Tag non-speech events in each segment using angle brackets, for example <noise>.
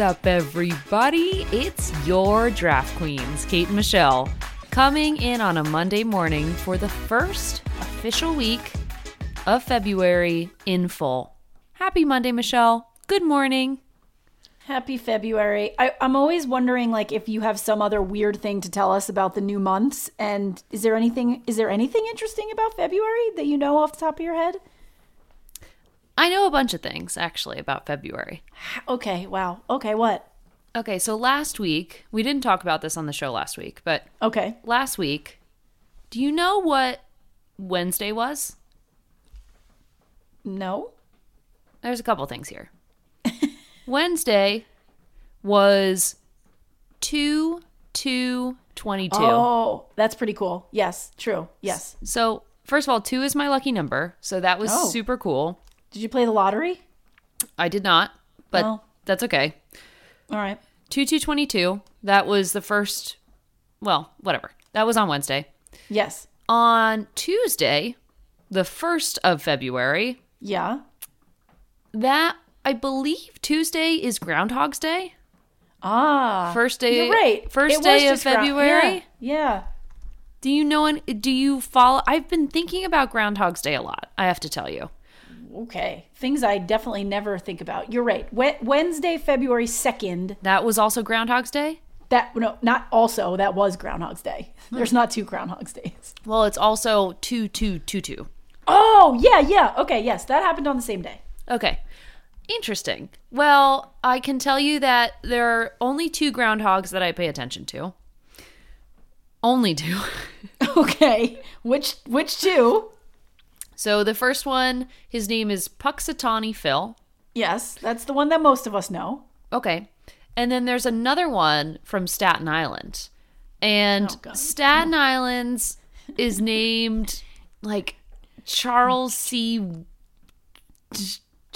Up, everybody? It's your draft queens, Kate and Michelle, coming in on a Monday morning for the first official week of February in full. Happy Monday, Michelle. Good morning. Happy February. I, I'm always wondering like if you have some other weird thing to tell us about the new months. And is there anything is there anything interesting about February that you know off the top of your head? I know a bunch of things actually about February. Okay, wow. Okay, what? Okay, so last week, we didn't talk about this on the show last week, but Okay. last week, do you know what Wednesday was? No? There's a couple things here. <laughs> Wednesday was 2 2 22. Oh, that's pretty cool. Yes, true. Yes. So, first of all, 2 is my lucky number, so that was Oh. super cool. Did you play the lottery? I did not, but that's okay. All right. 2 2 22, that was the first well, whatever. That was on Wednesday. Yes. On Tuesday, the 1st of February, Yeah. that I believe Tuesday is Groundhog's Day. Ah. First day You're right. First It was day of just February. Yeah. yeah. Do you know an, do you follow I've been thinking about Groundhog's Day a lot, I have to tell you. Okay. Things I definitely never think about. You're right. Wednesday, February 2nd. That was also Groundhog's Day? That no, not also. That was Groundhog's Day. Hmm. There's not two Groundhog's Days. Well, it's also 2222. Oh yeah, yeah. Okay, yes, that happened on the same day. Okay. Interesting. Well, I can tell you that there are only two groundhogs that I pay attention to. Only two. <laughs> Okay, which which two? So the first one, his name is Punxsutawney Phil. Yes, that's the one that most of us know. Okay. And then there's another one from Staten Island. And Oh. Staten Island's is named like Charles C.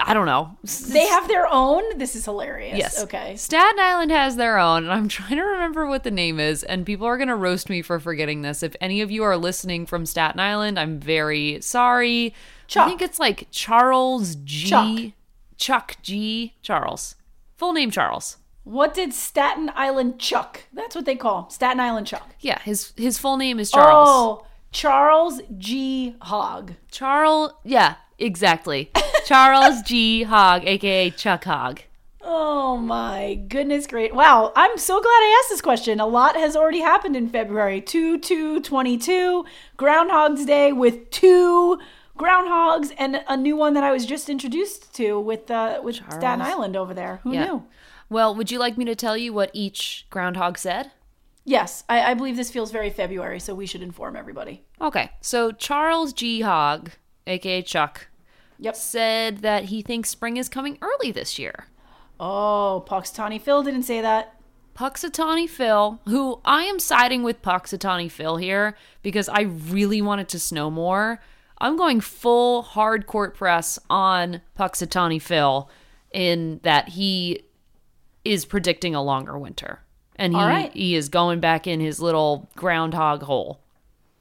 I don't know. They have their own. This is hilarious. Yes. Okay. Staten Island has their own, and I'm <laughs> trying to remember what the name is, and people are going to roast me for forgetting this. If any of you are listening from Staten Island, I'm very sorry. I Chuck. think it's like Charles G. Chuck. Chuck G. Charles. Full name Charles. What did Staten Island Chuck? That's what they call him. Staten Island Chuck. Yeah, his his full name is Charles. Oh, Charles G. Hogg. Charles. Yeah, exactly. Charles G. Hogg, aka Chuck Hogg. Oh my goodness, great. Wow, I'm so glad I asked this question. A lot has already happened in February. 2 2 22, Groundhog's Day with two groundhogs and a new one that I was just introduced to with uh with Staten Island over there. Who Yeah. knew? Well, would you like me to tell you what each groundhog said? Yes, I, I believe this feels very February, so we should inform everybody. Okay, so Charles G. Hogg, aka Chuck, Yep. said that he thinks spring is coming early this year. Oh, Punxsutawney Phil didn't say that. Punxsutawney Phil, who I am siding with Punxsutawney Phil here because I really want it to snow more. I'm going full hard court press on Punxsutawney Phil in that he is predicting a longer winter. And he, right. he is going back in his little groundhog hole.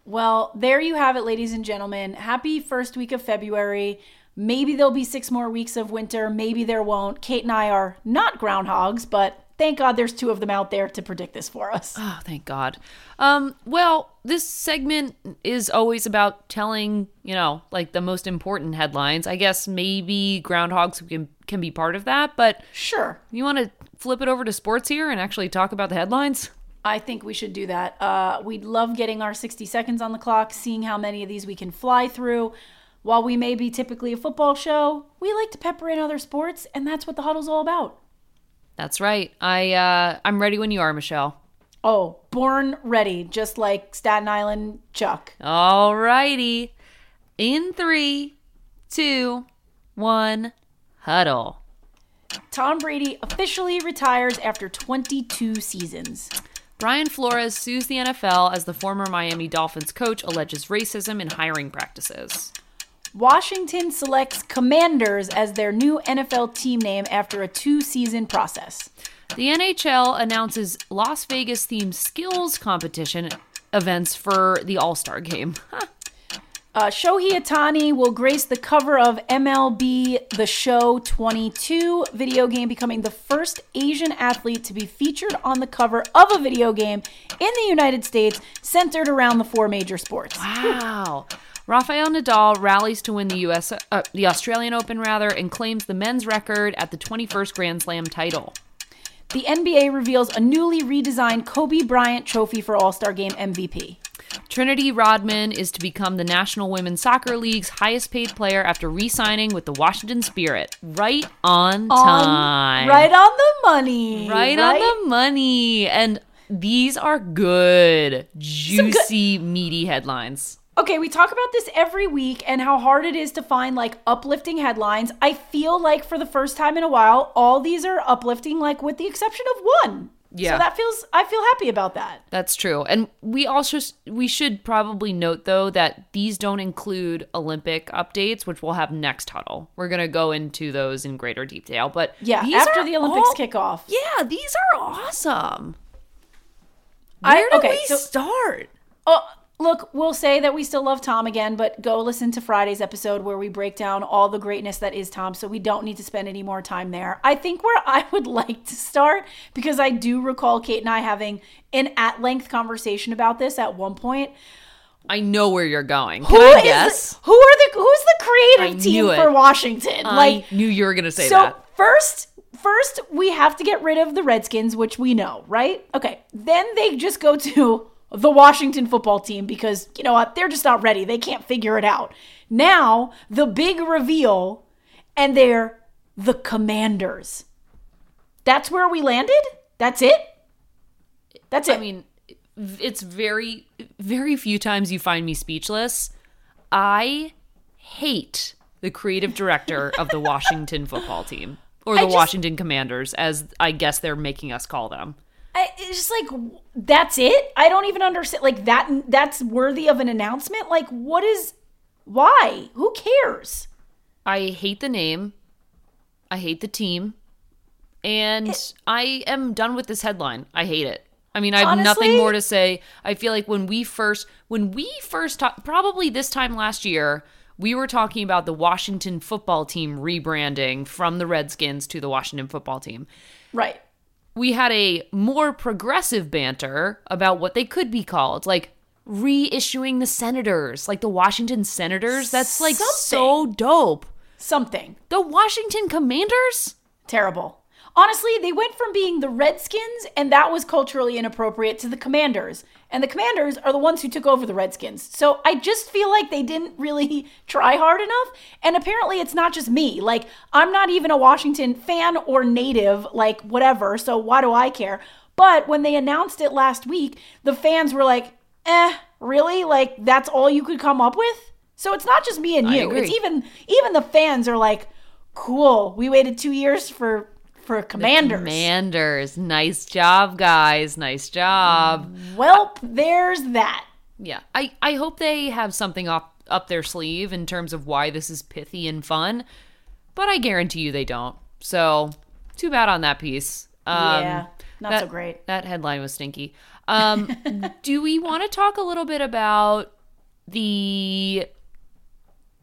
Well, there you have it, ladies and gentlemen. Happy first week of February. Maybe there'll be six more weeks of winter. Maybe there won't. Kate and I are not groundhogs, but thank God there's two of them out there to predict this for us. Oh, thank God. Um, well, this segment is always about telling, you know, like the most important headlines. I guess maybe groundhogs can can be part of that, but Sure. you want to flip it over to sports here and actually talk about the headlines? I think we should do that. Uh, we'd love getting our 60 seconds on the clock, seeing how many of these we can fly through. While we may be typically a football show, we like to pepper in other sports, and that's what the huddle's all about. That's right. I uh I'm ready when you are, Michelle. Oh, born ready, just like Staten Island Chuck. All righty. In three, two, one, huddle. Tom Brady officially retires after 22 seasons. Brian Flores sues the NFL as the former Miami Dolphins coach alleges racism in hiring practices. Washington selects Commanders as their new NFL team name after a two season process. The NHL announces Las Vegas themed skills competition events for the All Star game. <laughs> Uh, Shohei Otani will grace the cover of MLB The Show 22 video game, becoming the first Asian athlete to be featured on the cover of a video game in the United States centered around the four major sports. Wow. Rafael Nadal rallies to win the US uh, the Australian Open rather and claims the men's record at the 21st Grand Slam title. The NBA reveals a newly redesigned Kobe Bryant trophy for All-Star Game MVP. Trinity Rodman is to become the National Women's Soccer League's highest paid player after re signing with the Washington Spirit. Right on time. right on the money. Right on the money. And these are good, juicy, meaty headlines. Okay, we talk about this every week and how hard it is to find like uplifting headlines. I feel like for the first time in a while, all these are uplifting, like with the exception of one. Yeah. So that feels I feel happy about that. That's true. And we also we should probably note though that these don't include Olympic updates, which we'll have next huddle. We're going to go into those in greater detail, but Yeah, after the Olympics all- kick off. Yeah, these are awesome. I- Where do okay, we so- start? Oh, look, we'll say that we still love Tom again, but go listen to Friday's episode where we break down all the greatness that is Tom, so we don't need to spend any more time there. I think where <laughs> I would like to start, because I do recall Kate and I having an at length conversation about this at one point. I know where you're going. Who I guess? the, who are the who's the creative team it. for Washington? I knew you were going to say that. so that. first first we have to get rid of the Redskins, which we know, right? Okay. Then they just go to the Washington football team because you know what? They're just not ready. They can't figure it out. Now, the big reveal and they're the Commanders. That's where we landed? That's it? That's it. I mean, it's very, very few times you find me speechless. I hate the creative director of the <laughs> Washington football team, or the just- Washington Commanders, as I guess they're making us call them. I, it's just like that's it. I don't even understand. Like that. That's worthy of an announcement. Like what is? Why? Who cares? I hate the name. I hate the team. And I am done with this headline. I hate it. I mean, I have nothing more to say. I feel like when we first when we first talked probably this time last year, we were talking about the Washington football team rebranding from the Redskins to the Washington football team. Right. We had a more progressive banter about what they could be called, like reissuing the Senators, like the Washington Senators. That's like so dope. Something The Washington Commanders? terrible. Honestly, they went from being the Redskins, and that was culturally inappropriate, to the Commanders. And the Commanders are the ones who took over the Redskins. So I just feel like they didn't really <laughs> try hard enough. And apparently, it's not just me. Like, I'm not even a Washington fan or native, like, whatever. So why do I care? But when they announced it last week, the fans were like, eh, really? Like, that's all you could come up with? So it's not just me and you. It's even even the fans are like, cool. We waited two years for for commanders. Commanders. Nice job, guys. Nice job. Welp, there's that. Yeah. I, I hope they have something up up their sleeve in terms of why this is pithy and fun, but I guarantee you they don't. So, too bad on that piece. Um, yeah, not that- so great. That headline was stinky. Um, <laughs> do we want to talk a little bit about the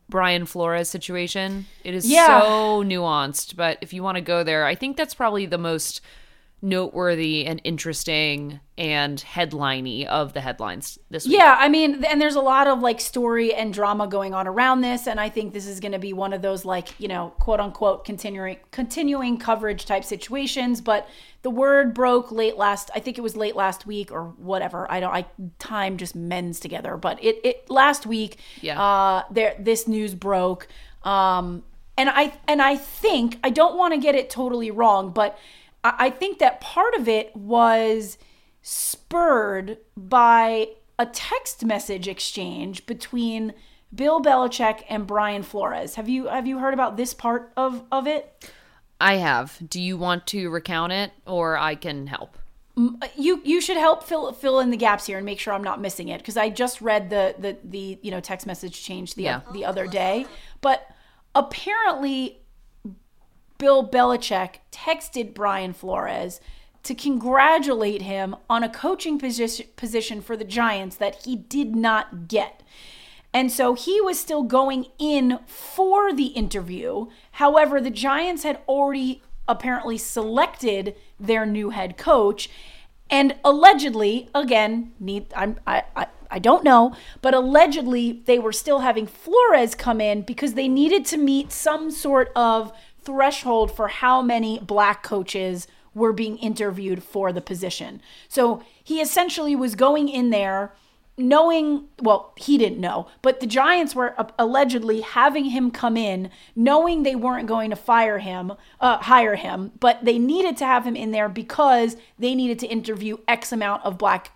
Brian Flores situation? It is Yeah. so nuanced, but if you want to go there, I think that's probably the most noteworthy and interesting and headliney of the headlines this week. Yeah, I mean, and there's a lot of like story and drama going on around this, and I think this is going to be one of those like you know quote unquote continuing continuing coverage type situations. But the word broke late last, I think it was late last week or whatever. I don't, I time just mends together, but it it last week, Yeah. uh, there this news broke, um, and I and I think I don't want to get it totally wrong, but I, think that part of it was spurred by a text message exchange between Bill Belichick and Brian Flores. Have you have you heard about this part of of it? I have. Do you want to recount it or I can help? Uh, you you should help fill fill in the gaps here and make sure I'm not missing it because I just read the the the you know text message change the Yeah. the other day, but apparently Bill Belichick texted Brian Flores to congratulate him on a coaching position for the Giants that he did not get. And so he was still going in for the interview. However, the Giants had already apparently selected their new head coach. And allegedly, again, need I'm, I, I I don't know, but allegedly they were still having Flores come in because they needed to meet some sort of threshold for how many black coaches were being interviewed for the position. So he essentially was going in there knowing, well, he didn't know, but the Giants were allegedly having him come in, knowing they weren't going to fire him, uh, hire him, but they needed to have him in there because they needed to interview X amount of black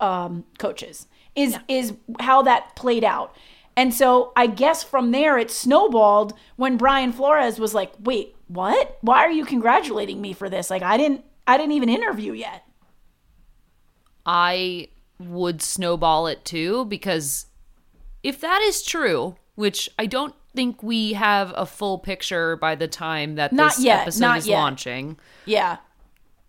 um, coaches. Is yeah. is how that played out. And so I guess from there it snowballed when Brian Flores was like, "Wait, what? Why are you congratulating me for this? Like I didn't I didn't even interview yet." I would snowball it too because if that is true, which I don't think we have a full picture by the time that not this yet, episode not is yet. launching. Yeah.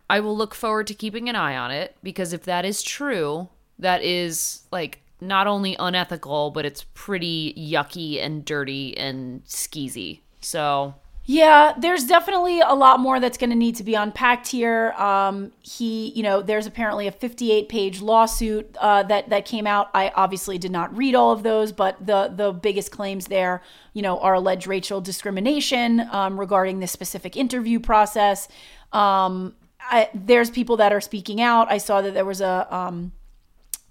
I will look forward to keeping an eye on it because if that is true, that is like not only unethical, but it's pretty yucky and dirty and skeezy. So yeah, there's definitely a lot more that's going to need to be unpacked here. Um, he, you know, there's apparently a 58 page lawsuit uh, that that came out. I obviously did not read all of those, but the the biggest claims there, you know, are alleged racial discrimination um, regarding this specific interview process. Um, I, there's people that are speaking out. I saw that there was a um,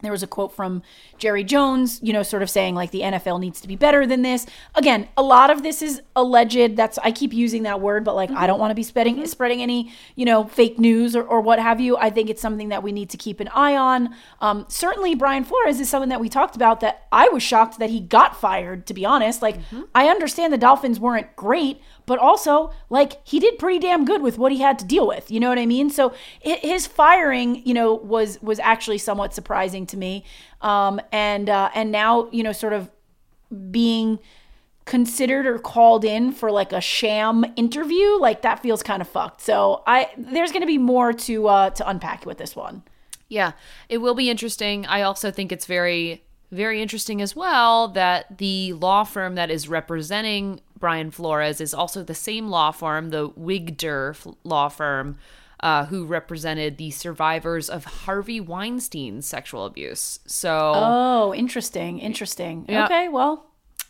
there was a quote from Jerry Jones, you know, sort of saying like the NFL needs to be better than this. Again, a lot of this is alleged. That's I keep using that word, but like mm-hmm. I don't want to be spreading mm-hmm. spreading any, you know, fake news or, or what have you. I think it's something that we need to keep an eye on. Um, certainly, Brian Flores is someone that we talked about that I was shocked that he got fired. To be honest, like mm-hmm. I understand the Dolphins weren't great, but also like he did pretty damn good with what he had to deal with. You know what I mean? So his firing, you know, was was actually somewhat surprising to me. Um, and uh, and now you know, sort of being considered or called in for like a sham interview, like that feels kind of fucked. So I there's going to be more to uh, to unpack with this one. Yeah, it will be interesting. I also think it's very very interesting as well that the law firm that is representing Brian Flores is also the same law firm, the Wigdor law firm, uh, who represented the survivors of Harvey Weinstein's sexual abuse. So, oh, interesting, interesting. Yeah. Okay, well,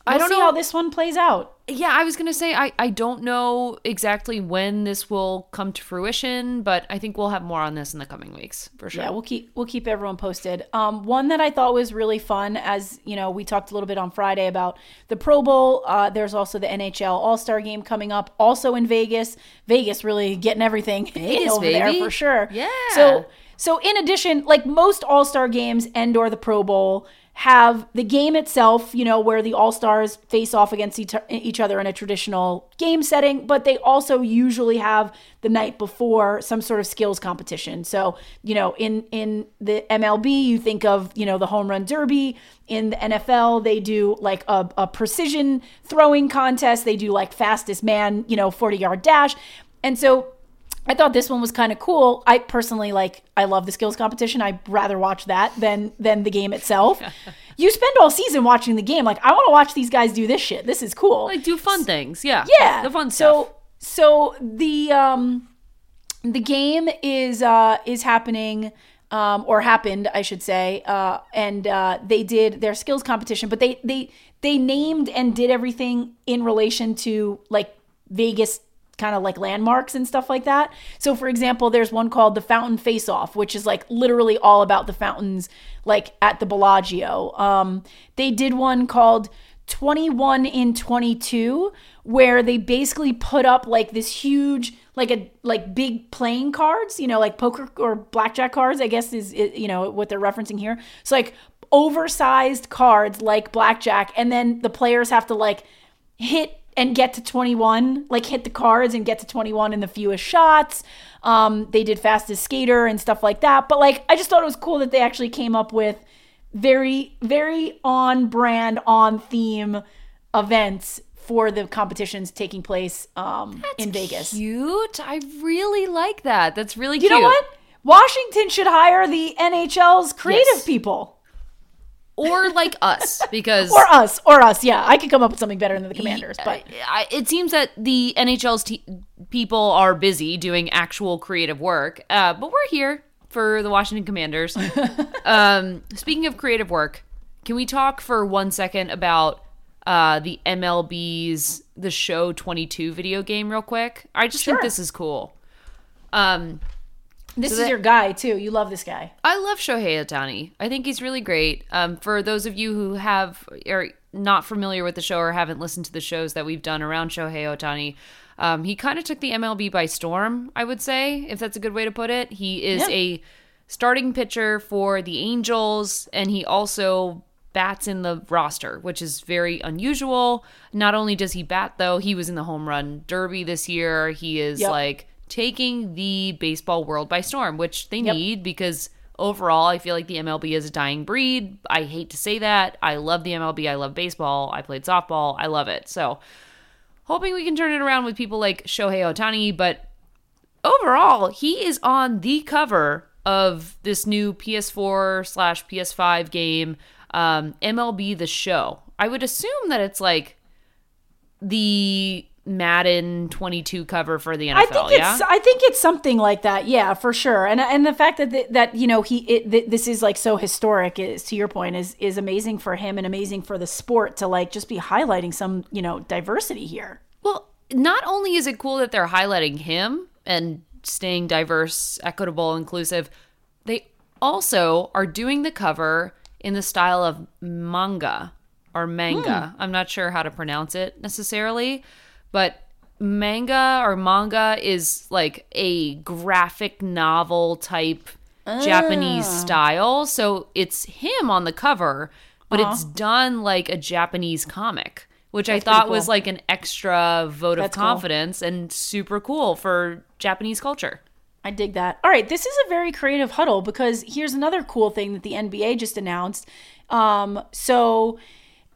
We'll I don't know how this one plays out. Yeah, I was gonna say I I don't know exactly when this will come to fruition, but I think we'll have more on this in the coming weeks for sure. Yeah, we'll keep we'll keep everyone posted. Um, one that I thought was really fun, as you know, we talked a little bit on Friday about the Pro Bowl. Uh, there's also the NHL All Star Game coming up, also in Vegas. Vegas really getting everything <laughs> Vegas, over baby. there for sure. Yeah. So so in addition, like most All Star games and or the Pro Bowl have the game itself, you know, where the All Stars face off against each other in a traditional game setting, but they also usually have the night before some sort of skills competition. So, you know, in in the MLB, you think of you know the home run derby. In the NFL, they do like a, a precision throwing contest. They do like fastest man, you know, forty yard dash, and so I thought this one was kind of cool. I personally like I love the skills competition. I'd rather watch that than than the game itself. <laughs> you spend all season watching the game. Like I want to watch these guys do this shit. This is cool. Like do fun things. Yeah. Yeah. The fun stuff. So so the um the game is uh is happening um or happened, I should say. Uh and uh they did their skills competition, but they they they named and did everything in relation to like Vegas kind of like landmarks and stuff like that. So, for example, there's one called the Fountain Face Off, which is like literally all about the fountains, like at the Bellagio. Um, they did one called 21 in 22, where they basically put up like this huge, like a like big playing cards, you know, like poker or blackjack cards, I guess is, you know what they're referencing here. So like oversized cards like blackjack, and then the players have to like hit and get to 21, like hit the cards and get to 21 in the fewest shots. Um, they did fastest skater and stuff like that. But like, I just thought it was cool that they actually came up with very, very on brand, on theme events for the competitions taking place um, in Vegas. Cute. I really like that. That's really you cute. You know what? Washington should hire the NHL's creative yes. people. Or like us <laughs> because or us, or us. Yeah, I could come up with something better than the Commanders, but I, it seems that the NHL's people are busy doing actual creative work. Uh, but we're here for the Washington Commanders. <laughs> um, speaking of creative work, can we talk for one second about uh, the MLB's The Show 22 video game real quick? I just Sure. think this is cool. Um, this So is that- your guy too. You love this guy. I love Shohei Otani. I think he's really great. Um, for those of you who have are not familiar with the show or haven't listened to the shows that we've done around Shohei Otani, um, he kind of took the MLB by storm. I would say, if that's a good way to put it. He is Yeah. a starting pitcher for the Angels, and he also bats in the roster, which is very unusual. Not only does he bat, though, he was in the home run derby this year. He is Yep. like taking the baseball world by storm, which they Yep. need because overall, I feel like the MLB is a dying breed. I hate to say that. I love the MLB. I love baseball. I played softball. I love it. So, hoping we can turn it around with people like Shohei Otani. But overall, he is on the cover of this new PS4 slash PS5 game, um, MLB The Show. I would assume that it's like the Madden 22 cover for the NFL. I think yeah? it's I think it's something like that. Yeah, for sure. And and the fact that th- that you know he it, th- this is like so historic is to your point is is amazing for him and amazing for the sport to like just be highlighting some, you know, diversity here. Well, not only is it cool that they're highlighting him and staying diverse, equitable, inclusive, they also are doing the cover in the style of manga or manga. Hmm. I'm not sure how to pronounce it necessarily, but manga or manga is like a graphic novel type Japanese style. So it's him on the cover, but it's done like a Japanese comic, which I thought pretty was like an extra vote That's of cool. confidence and super cool for Japanese culture. I dig that. All right, this is a very creative huddle because here's another cool thing that the NBA just announced. Um, so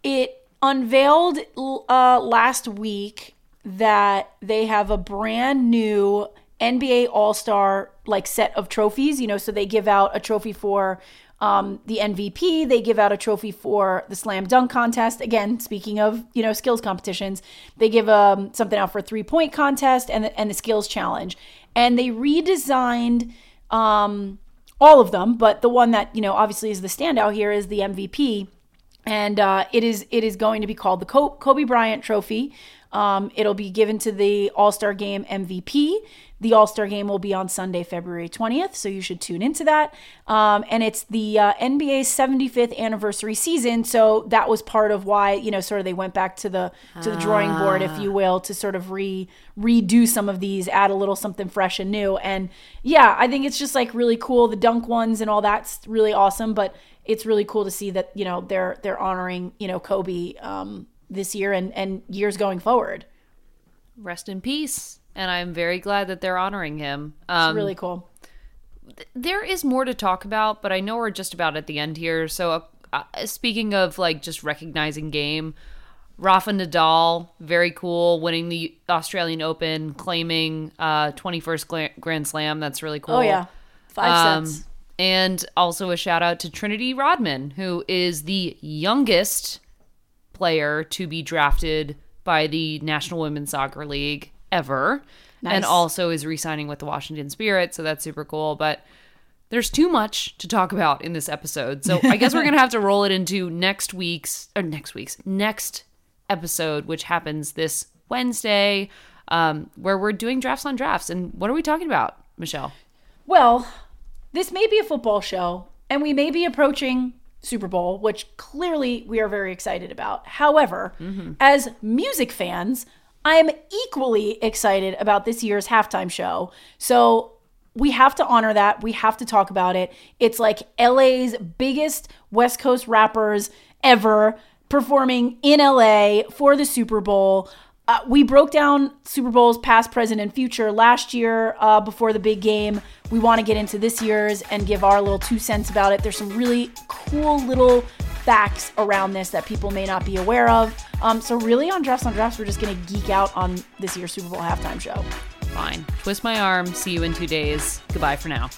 it unveiled uh, last week that they have a brand new NBA All Star like set of trophies. You know, so they give out a trophy for um, the MVP. They give out a trophy for the slam dunk contest. Again, speaking of you know skills competitions, they give um, something out for three point contest and the, and the skills challenge. And they redesigned um, all of them, but the one that you know obviously is the standout here is the MVP and uh, it is it is going to be called the Kobe Bryant Trophy. Um, it'll be given to the All Star Game MVP. The All Star Game will be on Sunday, February 20th, so you should tune into that. Um, and it's the uh, NBA's 75th anniversary season, so that was part of why you know sort of they went back to the to the drawing board, if you will, to sort of re redo some of these, add a little something fresh and new. And yeah, I think it's just like really cool. The dunk ones and all that's really awesome, but it's really cool to see that you know they're they're honoring you know Kobe um, this year and and years going forward. Rest in peace. And I'm very glad that they're honoring him. It's Um, really cool. there is more to talk about, but I know we're just about at the end here. So, uh, speaking of like just recognizing game, Rafa Nadal, very cool, winning the Australian Open, claiming uh, 21st gla- Grand Slam. That's really cool. Oh yeah, five Um, sets. and also a shout out to Trinity Rodman, who is the youngest player to be drafted by the National Women's Soccer League ever. And also is re signing with the Washington Spirit. So that's super cool. But there's too much to talk about in this episode. So I guess we're going to have to <laughs> roll it into next week's, or next week's, next episode, which happens this Wednesday, um, where we're doing drafts on drafts. And what are we talking about, Michelle? Well, this may be a football show, and we may be approaching Super Bowl, which clearly we are very excited about. However, as music fans, I am equally excited about this year's halftime show. So we have to honor that. We have to talk about it. It's like LA's biggest West Coast rappers ever performing in LA for the Super Bowl. Uh, we broke down Super Bowls past, present, and future last year uh, before the big game. We want to get into this year's and give our little two cents about it. There's some really cool little facts around this that people may not be aware of. Um, so, really, on Drafts on Drafts, we're just going to geek out on this year's Super Bowl halftime show. Fine. Twist my arm. See you in two days. Goodbye for now.